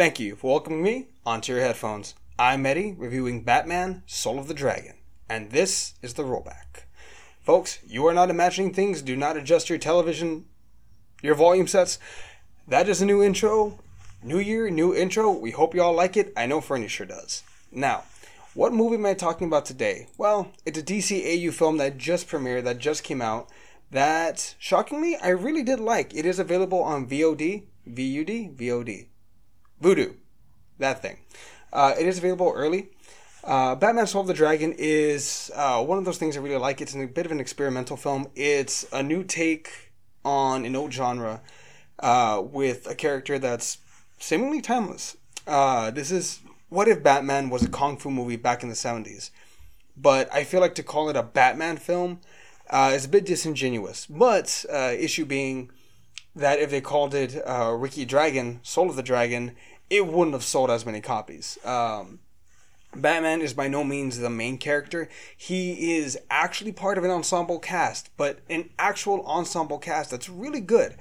Thank you for welcoming me onto your headphones. I'm Eddie, reviewing Batman Soul of the Dragon, and this is the rollback. Folks, you are not imagining things. Do not adjust your television, your volume sets. That is a new intro. New year, new intro. We hope you all like it. I know Fernie sure does. Now, what movie am I talking about today? Well, it's a DC AU film that just premiered, that just came out, that shockingly I really did like. It is available on VOD, VUD, VOD, Voodoo, that thing. Uh, it is available early. Uh, Batman Soul of the Dragon is uh, one of those things I really like. It's a bit of an experimental film. It's a new take on an old genre uh, with a character that's seemingly timeless. Uh, this is what if Batman was a kung fu movie back in the 70s? But I feel like to call it a Batman film uh, is a bit disingenuous. But issue being that if they called it uh, Ricky Dragon, Soul of the Dragon, it wouldn't have sold as many copies. Um, Batman is by no means the main character. He is actually part of an ensemble cast, but an actual ensemble cast that's really good.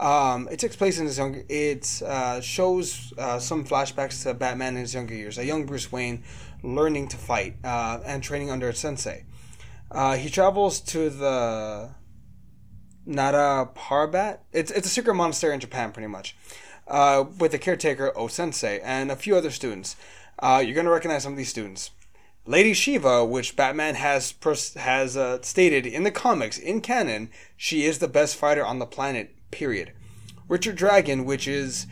Um, it takes place in his younger. It uh, shows uh, some flashbacks to Batman in his younger years, a young Bruce Wayne learning to fight uh, and training under a sensei. Uh, he travels to the Nanda Parbat. It's it's a secret monastery in Japan, pretty much, uh, with the caretaker O Sensei and a few other students. Uh, you're gonna recognize some of these students. Lady Shiva, which Batman has pers- has uh, stated in the comics in canon, she is the best fighter on the planet. Period. Richard Dragon, which is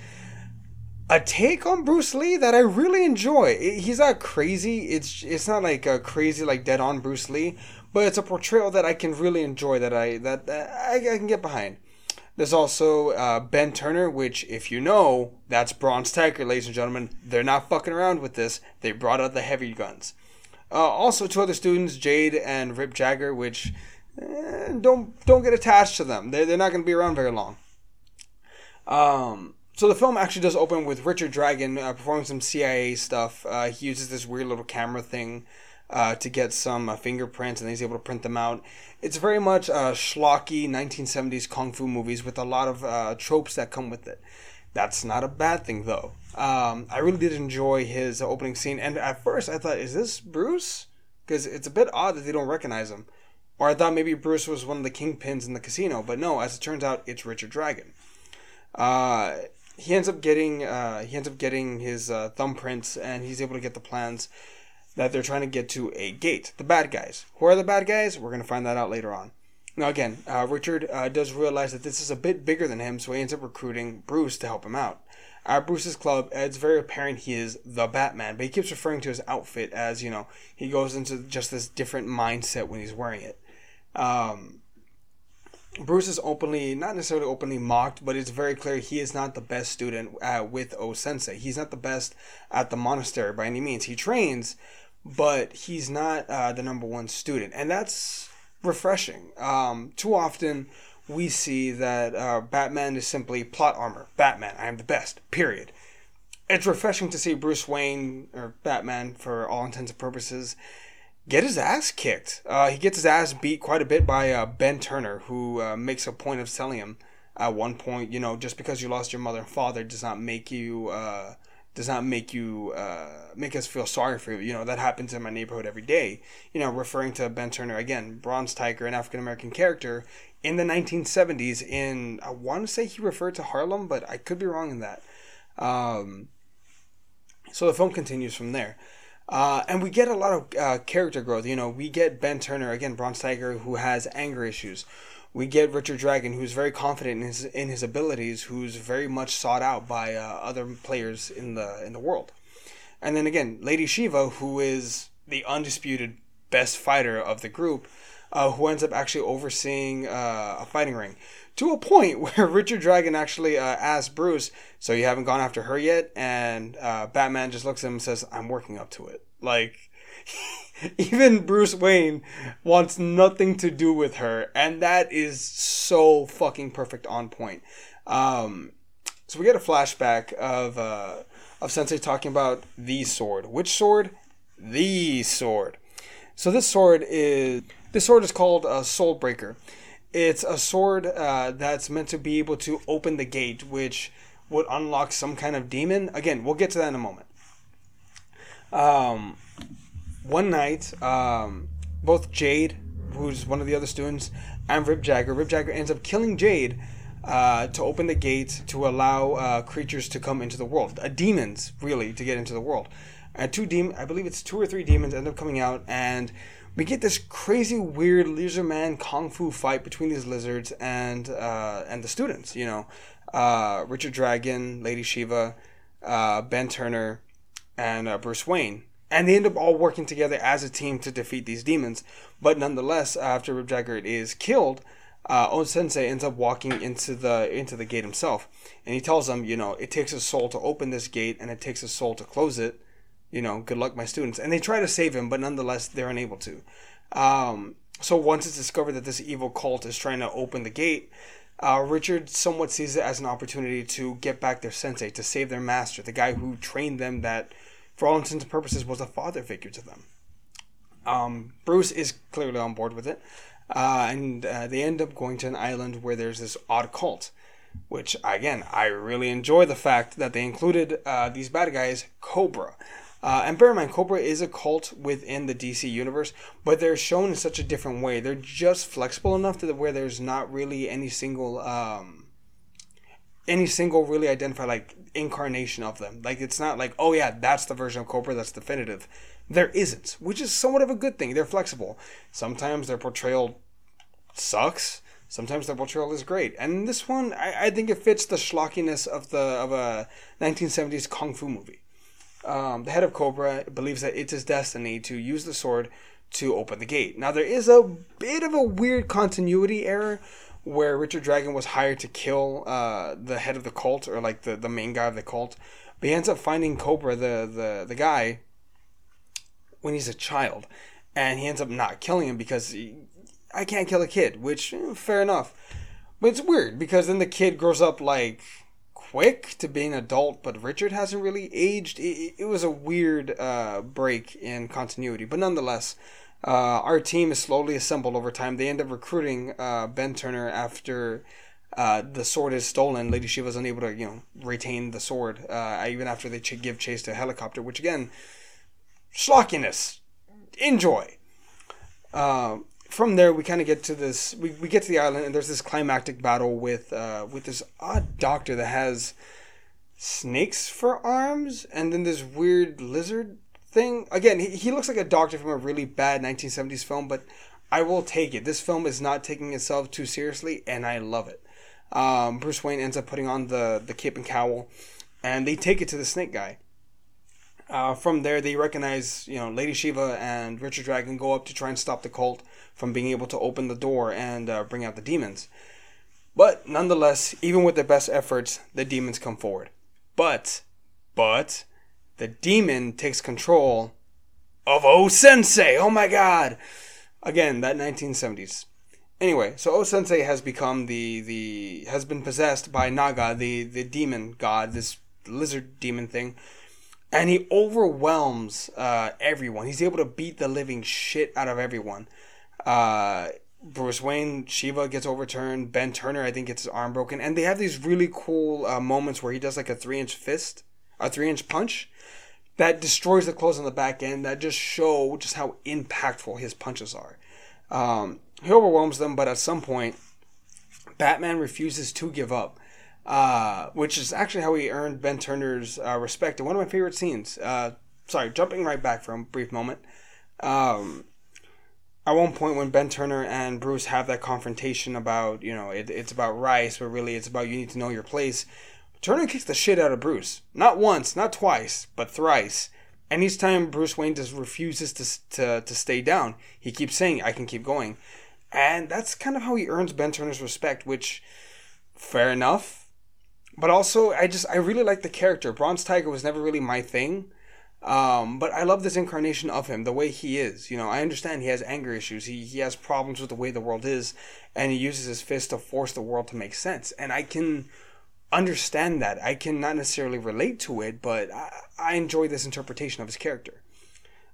a take on Bruce Lee that I really enjoy. He's not crazy. It's it's not like a crazy like dead on Bruce Lee, but it's a portrayal that I can really enjoy. That I that, that I, I can get behind. There's also uh, Ben Turner, which, if you know, that's Bronze Tiger, ladies and gentlemen. They're not fucking around with this. They brought out the heavy guns. Uh, also, two other students, Jade and Rip Jagger, which eh, don't don't get attached to them. They're, they're not going to be around very long. Um, so the film actually does open with Richard Dragon uh, performing some CIA stuff. Uh, he uses this weird little camera thing uh, to get some uh, fingerprints, and he's able to print them out. It's very much uh, schlocky 1970s kung fu movies with a lot of uh, tropes that come with it. That's not a bad thing, though. Um, I really did enjoy his opening scene, and at first I thought, "Is this Bruce?" Because it's a bit odd that they don't recognize him. Or I thought maybe Bruce was one of the kingpins in the casino, but no. As it turns out, it's Richard Dragon. Uh, he ends up getting uh, he ends up getting his uh, thumbprints, and he's able to get the plans that they're trying to get to a gate. The bad guys. Who are the bad guys? We're going to find that out later on. Now, again, uh, Richard uh, does realize that this is a bit bigger than him, so he ends up recruiting Bruce to help him out. At Bruce's club, it's very apparent he is the Batman, but he keeps referring to his outfit as, you know, he goes into just this different mindset when he's wearing it. Um, Bruce is openly, not necessarily openly mocked, but it's very clear he is not the best student uh, with O Sensei. He's not the best at the monastery by any means. He trains, but he's not uh, the number one student, and that's refreshing. Um, too often we see that uh, Batman is simply plot armor. Batman, I am the best. Period. It's refreshing to see Bruce Wayne or Batman, for all intents and purposes, get his ass kicked. Uh, he gets his ass beat quite a bit by uh, Ben Turner, who uh, makes a point of telling him at one point, you know, just because you lost your mother and father does not make you uh, does not make you uh, make us feel sorry for you. You know that happens in my neighborhood every day. You know, referring to Ben Turner again, Bronze Tiger, an African American character in the 1970s. In I want to say he referred to Harlem, but I could be wrong in that. Um, so the film continues from there. Uh, and we get a lot of uh, character growth. You know, we get Ben Turner again, Bronze Tiger, who has anger issues. We get Richard Dragon, who's very confident in his in his abilities, who's very much sought out by uh, other players in the in the world. And then again, Lady Shiva, who is the undisputed best fighter of the group, uh, who ends up actually overseeing uh, a fighting ring to a point where Richard Dragon actually uh, asks Bruce, "So you haven't gone after her yet?" And uh, Batman just looks at him and says, "I'm working up to it." Like even Bruce Wayne wants nothing to do with her, and that is so fucking perfect on point. Um, so we get a flashback of uh, of Sensei talking about the sword. Which sword? The sword. So this sword is this sword is called a Soul Breaker. It's a sword uh, that's meant to be able to open the gate, which would unlock some kind of demon. Again, we'll get to that in a moment. Um, one night, um, both Jade, who's one of the other students, and Rip Jagger, Rip Jagger ends up killing Jade uh, to open the gate to allow uh, creatures to come into the world, uh, demons really, to get into the world. And two demon, I believe it's two or three demons end up coming out, and we get this crazy, weird lizard man kung fu fight between these lizards and uh, and the students. You know, uh, Richard Dragon, Lady Shiva, uh, Ben Turner, and Bruce Wayne. And they end up all working together as a team to defeat these demons. But nonetheless, after Rip is killed, uh, Sensei ends up walking into the into the gate himself, and he tells them, you know, it takes a soul to open this gate, and it takes a soul to close it. You know, good luck, my students. And they try to save him, but nonetheless, they're unable to. Um, so once it's discovered that this evil cult is trying to open the gate, uh, Richard somewhat sees it as an opportunity to get back their sensei, to save their master, the guy who trained them, that for all intents and purposes was a father figure to them. Um, Bruce is clearly on board with it, uh, and uh, they end up going to an island where there's this odd cult. Which again, I really enjoy the fact that they included uh, these bad guys, Kobra. Uh, and bear in mind, Kobra is a cult within the DC universe, but they're shown in such a different way. They're just flexible enough to where there's not really any single, um, any single really identify like incarnation of them. Like it's not like, oh yeah, that's the version of Kobra that's definitive. There isn't, which is somewhat of a good thing. They're flexible. Sometimes their portrayal sucks. Sometimes their portrayal is great, and this one, I, I think it fits the schlockiness of the of a 1970s kung fu movie um, the head of Kobra believes that it's his destiny to use the sword to open the gate. Now, there is a bit of a weird continuity error where Richard Dragon was hired to kill uh, the head of the cult, or like the, the main guy of the cult. But he ends up finding Kobra, the, the, the guy, when he's a child. And he ends up not killing him because he, I can't kill a kid, which, eh, fair enough. But it's weird because then the kid grows up like quick to being an adult, but Richard hasn't really aged. It, it was a weird uh, break in continuity, but nonetheless, uh, our team is slowly assembled over time. They end up recruiting uh, Ben Turner after uh, the sword is stolen. Lady Shiva is unable to, you know, retain the sword, uh, even after they ch- give chase to a helicopter, which again, schlockiness. Enjoy. Uh, from there we kind of get to this we, we get to the island and there's this climactic battle with uh, with this odd doctor that has snakes for arms and then this weird lizard thing again he, he looks like a doctor from a really bad 1970s film but i will take it this film is not taking itself too seriously and i love it um, bruce wayne ends up putting on the the cape and cowl and they take it to the snake guy uh, from there, they recognize, you know, Lady Shiva and Richard Dragon go up to try and stop the cult from being able to open the door and uh, bring out the demons. But nonetheless, even with their best efforts, the demons come forward. But, but, the demon takes control of O Sensei. Oh my god! Again, that 1970s. Anyway, so O Sensei has become the the has been possessed by Naga, the the demon god, this lizard demon thing, and he overwhelms uh, everyone. He's able to beat the living shit out of everyone. Uh, Bruce Wayne, Shiva gets overturned. Ben Turner, I think, gets his arm broken. And they have these really cool uh, moments where he does like a three inch fist, a three inch punch that destroys the clothes on the back end that just show just how impactful his punches are. Um, he overwhelms them, but at some point, Batman refuses to give up, uh, which is actually how he earned Ben Turner's uh, respect. And one of my favorite scenes. Uh, sorry, jumping right back for a brief moment. Um, at one point when Ben Turner and Bruce have that confrontation about, you know, it, it's about rice, but really it's about you need to know your place. Turner kicks the shit out of Bruce. Not once, not twice, but thrice. And each time Bruce Wayne just refuses to, to, to stay down. He keeps saying, I can keep going. And that's kind of how he earns Ben Turner's respect, which, fair enough. But also, I just, I really like the character. Bronze Tiger was never really my thing. Um, but I love this incarnation of him, the way he is. You know, I understand he has anger issues. He, he has problems with the way the world is, and he uses his fist to force the world to make sense. And I can understand that. I can not necessarily relate to it, but I, I enjoy this interpretation of his character.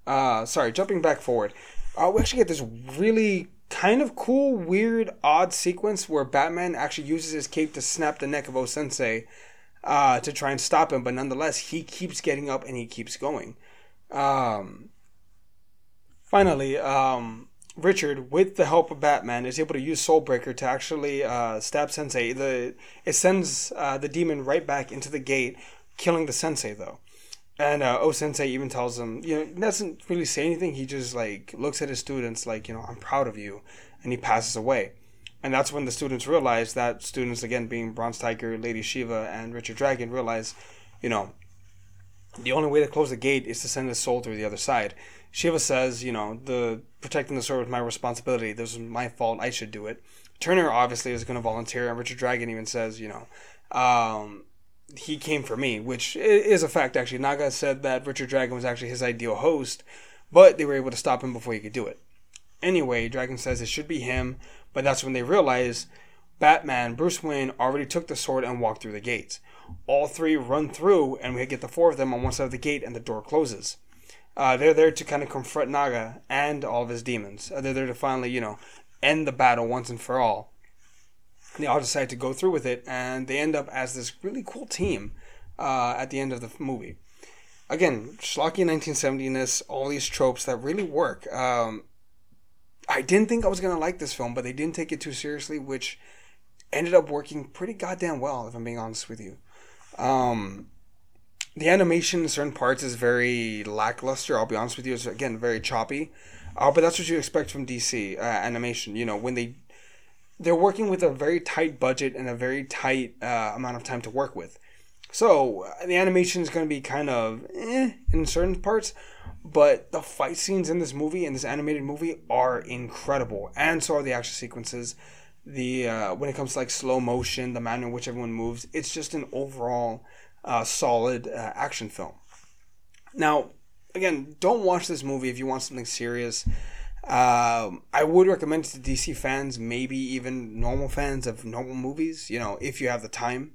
Uh, sorry, jumping back forward. Uh, we actually get this really kind of cool, weird, odd sequence where Batman actually uses his cape to snap the neck of O Sensei uh, to try and stop him, but nonetheless, he keeps getting up and he keeps going. Um, finally, um, Richard, with the help of Batman, is able to use Soulbreaker to actually uh, stab Sensei. The it sends uh, the demon right back into the gate, killing the Sensei though. And uh, O Sensei even tells him, you know, doesn't really say anything. He just like looks at his students like, you know, I'm proud of you, and he passes away. And that's when the students realize that students, again being Bronze Tiger, Lady Shiva, and Richard Dragon, realize, you know, the only way to close the gate is to send his soul through the other side. Shiva says, you know, the protecting the sword was my responsibility. This was my fault. I should do it. Turner obviously is going to volunteer, and Richard Dragon even says, you know, um, he came for me, which is a fact. Actually, Naga said that Richard Dragon was actually his ideal host, but they were able to stop him before he could do it. Anyway, Dragon says it should be him, but that's when they realize Batman, Bruce Wayne, already took the sword and walked through the gates. All three run through, and we get the four of them on one side of the gate, and the door closes. Uh, they're there to kind of confront Naga and all of his demons. Uh, they're there to finally, you know, end the battle once and for all. They all decide to go through with it, and they end up as this really cool team uh, at the end of the movie. Again, schlocky 1970ness, all these tropes that really work. Um, I didn't think I was gonna like this film, but they didn't take it too seriously, which ended up working pretty goddamn well, if I'm being honest with you. Um, the animation in certain parts is very lackluster. I'll be honest with you, it's again very choppy. Uh, but that's what you expect from DC uh, animation. You know, when they they're working with a very tight budget and a very tight uh, amount of time to work with. So uh, the animation is going to be kind of eh, in certain parts, but the fight scenes in this movie in this animated movie are incredible, and so are the action sequences. The uh, when it comes to like slow motion, the manner in which everyone moves, it's just an overall uh, solid uh, action film. Now, again, don't watch this movie if you want something serious. Um, I would recommend it to DC fans, maybe even normal fans of normal movies. You know, if you have the time.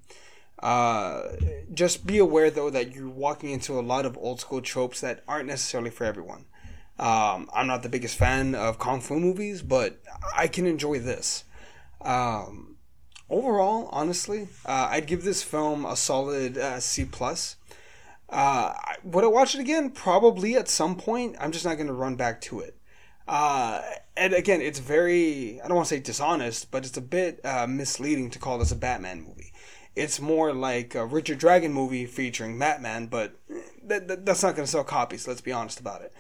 Uh, just be aware though that you're walking into a lot of old school tropes that aren't necessarily for everyone. Um, I'm not the biggest fan of kung fu movies, but I can enjoy this. Um, overall, honestly, uh, I'd give this film a solid uh, C plus. Uh, would I watch it again? Probably at some point. I'm just not going to run back to it. Uh, and again, it's very, I don't want to say dishonest, but it's a bit uh, misleading to call this a Batman movie it's more like a Richard Dragon movie featuring Batman, but that, that that's not going to sell copies. Let's be honest about it.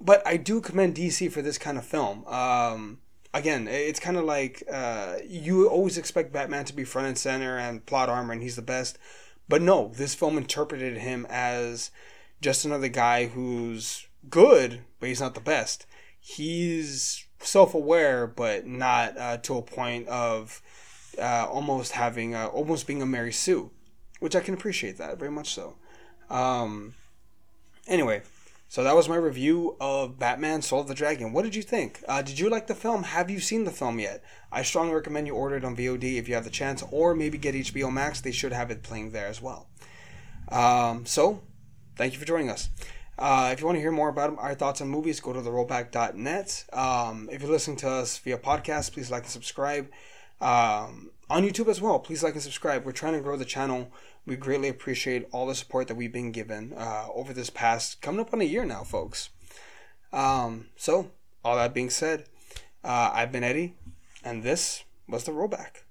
But I do commend DC for this kind of film. Um, again, it's kind of like uh, you always expect Batman to be front and center and plot armor, and he's the best. But no, this film interpreted him as just another guy who's good, but he's not the best. He's self aware, but not uh, to a point of uh, almost having uh, almost being a Mary Sue, which I can appreciate that very much so. Um, anyway, so that was my review of Batman: Soul of the Dragon. What did you think? Uh, did you like the film? Have you seen the film yet? I strongly recommend you order it on VOD if you have the chance, or maybe get HBO Max. They should have it playing there as well. Um, so, thank you for joining us. Uh, if you want to hear more about our thoughts on movies, go to therollback.net. Um, if you're listening to us via podcast, please like and subscribe um, on YouTube as well. Please like and subscribe. We're trying to grow the channel. We greatly appreciate all the support that we've been given uh, over this past coming up on a year now, folks. Um, so, all that being said, uh, I've been Eddie, and this was the rollback.